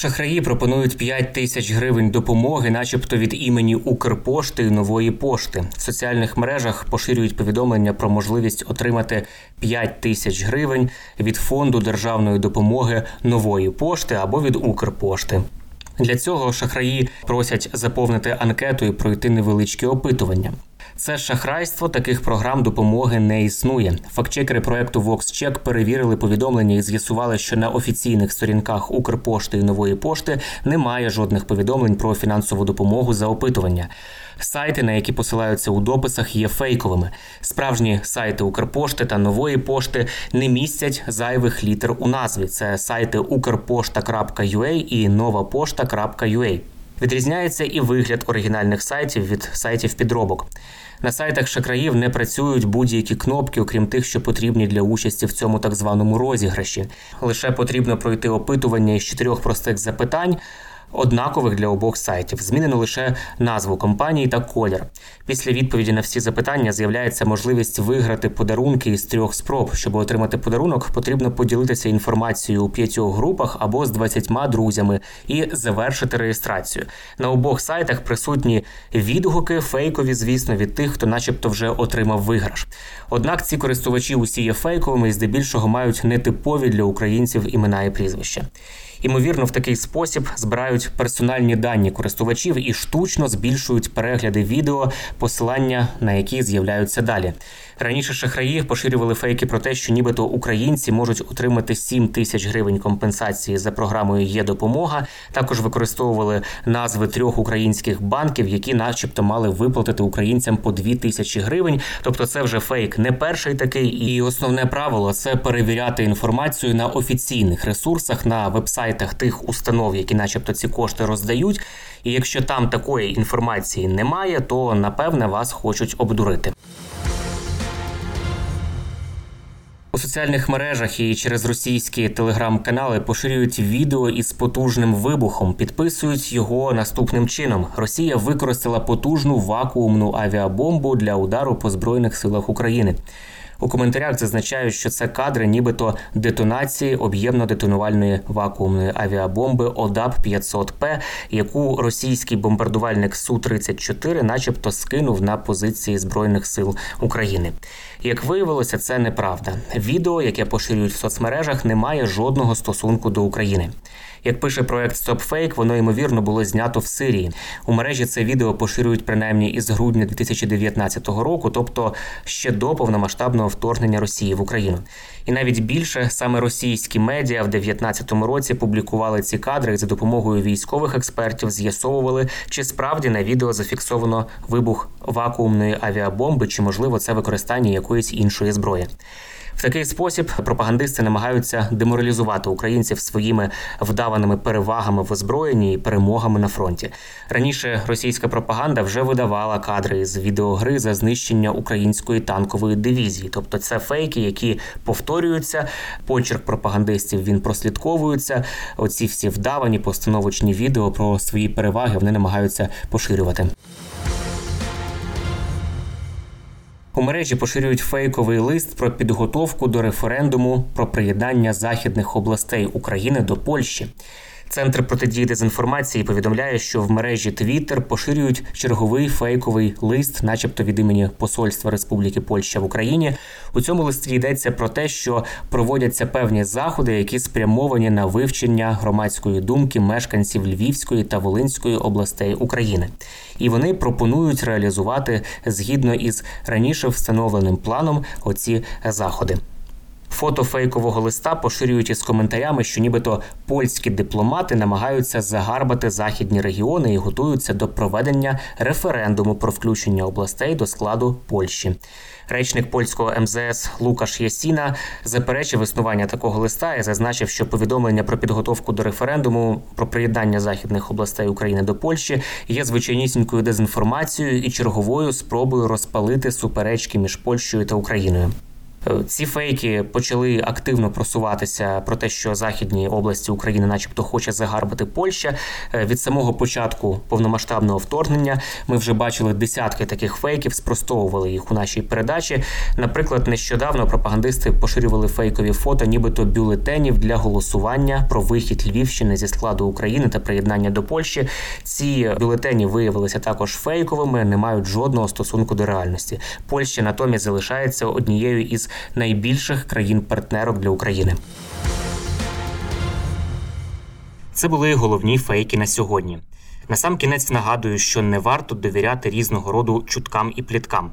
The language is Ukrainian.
Шахраї пропонують 5 тисяч гривень допомоги, начебто від імені Укрпошти і нової пошти. В соціальних мережах поширюють повідомлення про можливість отримати 5 тисяч гривень від фонду державної допомоги нової пошти або від Укрпошти. Для цього шахраї просять заповнити анкету і пройти невеличке опитування. Це шахрайство таких програм допомоги не існує. Фактчекери проекту VoxCheck перевірили повідомлення і з'ясували, що на офіційних сторінках Укрпошти і нової пошти немає жодних повідомлень про фінансову допомогу за опитування. Сайти, на які посилаються у дописах, є фейковими. Справжні сайти Укрпошти та нової пошти не містять зайвих літер у назві. Це сайти ukrposhta.ua і новапошта.ua. Відрізняється і вигляд оригінальних сайтів від сайтів підробок. На сайтах шакраїв не працюють будь-які кнопки, окрім тих, що потрібні для участі в цьому так званому розіграші. Лише потрібно пройти опитування із чотирьох простих запитань. Однакових для обох сайтів змінено лише назву компанії та колір. Після відповіді на всі запитання з'являється можливість виграти подарунки із трьох спроб. Щоб отримати подарунок, потрібно поділитися інформацією у п'ятьох групах або з 20 друзями і завершити реєстрацію. На обох сайтах присутні відгуки, фейкові, звісно, від тих, хто, начебто, вже отримав виграш. Однак ці користувачі усі є фейковими і здебільшого мають нетипові для українців імена і прізвища. Імовірно, в такий спосіб збирають персональні дані користувачів і штучно збільшують перегляди відео, посилання на які з'являються далі. Раніше шахраї поширювали фейки про те, що нібито українці можуть отримати 7 тисяч гривень компенсації за програмою Є допомога. Також використовували назви трьох українських банків, які, начебто, мали виплатити українцям по 2 тисячі гривень. Тобто, це вже фейк не перший такий. І основне правило це перевіряти інформацію на офіційних ресурсах на вебсайтах тих установ, які, начебто, ці кошти роздають. І якщо там такої інформації немає, то напевне вас хочуть обдурити. Соціальних мережах і через російські телеграм-канали поширюють відео із потужним вибухом, підписують його наступним чином: Росія використала потужну вакуумну авіабомбу для удару по збройних силах України. У коментарях зазначають, що це кадри, нібито детонації об'ємно-детонувальної вакуумної авіабомби ОДАП 500 П, яку російський бомбардувальник Су 34 начебто, скинув на позиції збройних сил України. Як виявилося, це неправда. Відео, яке поширюють в соцмережах, не має жодного стосунку до України. Як пише проект StopFake, воно ймовірно було знято в Сирії. У мережі це відео поширюють принаймні із грудня 2019 року, тобто ще до повномасштабного вторгнення Росії в Україну. І навіть більше саме російські медіа в 2019 році публікували ці кадри за допомогою військових експертів з'ясовували, чи справді на відео зафіксовано вибух вакуумної авіабомби, чи можливо це використання якоїсь іншої зброї. В такий спосіб пропагандисти намагаються деморалізувати українців своїми вдаваними перевагами в озброєнні і перемогами на фронті. Раніше російська пропаганда вже видавала кадри з відеогри за знищення української танкової дивізії, тобто це фейки, які повторюються. Почерк пропагандистів він прослідковується. Оці всі вдавані постановочні відео про свої переваги вони намагаються поширювати. У мережі поширюють фейковий лист про підготовку до референдуму про приєднання західних областей України до Польщі. Центр протидії дезінформації повідомляє, що в мережі Twitter поширюють черговий фейковий лист, начебто від імені Посольства Республіки Польща в Україні. У цьому листі йдеться про те, що проводяться певні заходи, які спрямовані на вивчення громадської думки мешканців Львівської та Волинської областей України, і вони пропонують реалізувати згідно із раніше встановленим планом оці заходи. Фото фейкового листа поширюють із коментарями, що нібито польські дипломати намагаються загарбати західні регіони і готуються до проведення референдуму про включення областей до складу Польщі. Речник польського МЗС Лукаш Ясіна заперечив існування такого листа і зазначив, що повідомлення про підготовку до референдуму про приєднання західних областей України до Польщі є звичайнісінькою дезінформацією і черговою спробою розпалити суперечки між Польщею та Україною. Е, ці фейки почали активно просуватися про те, що західні області України, начебто, хоче загарбати Польща. Е, від самого початку повномасштабного вторгнення ми вже бачили десятки таких фейків, спростовували їх у нашій передачі. Наприклад, нещодавно пропагандисти поширювали фейкові фото, нібито бюлетенів для голосування про вихід Львівщини зі складу України та приєднання до Польщі. Ці бюлетені виявилися також фейковими, не мають жодного стосунку до реальності. Польща натомість залишається однією із найбільших країн-партнерок для України. Це були головні фейки на сьогодні. Насамкінець нагадую, що не варто довіряти різного роду чуткам і пліткам.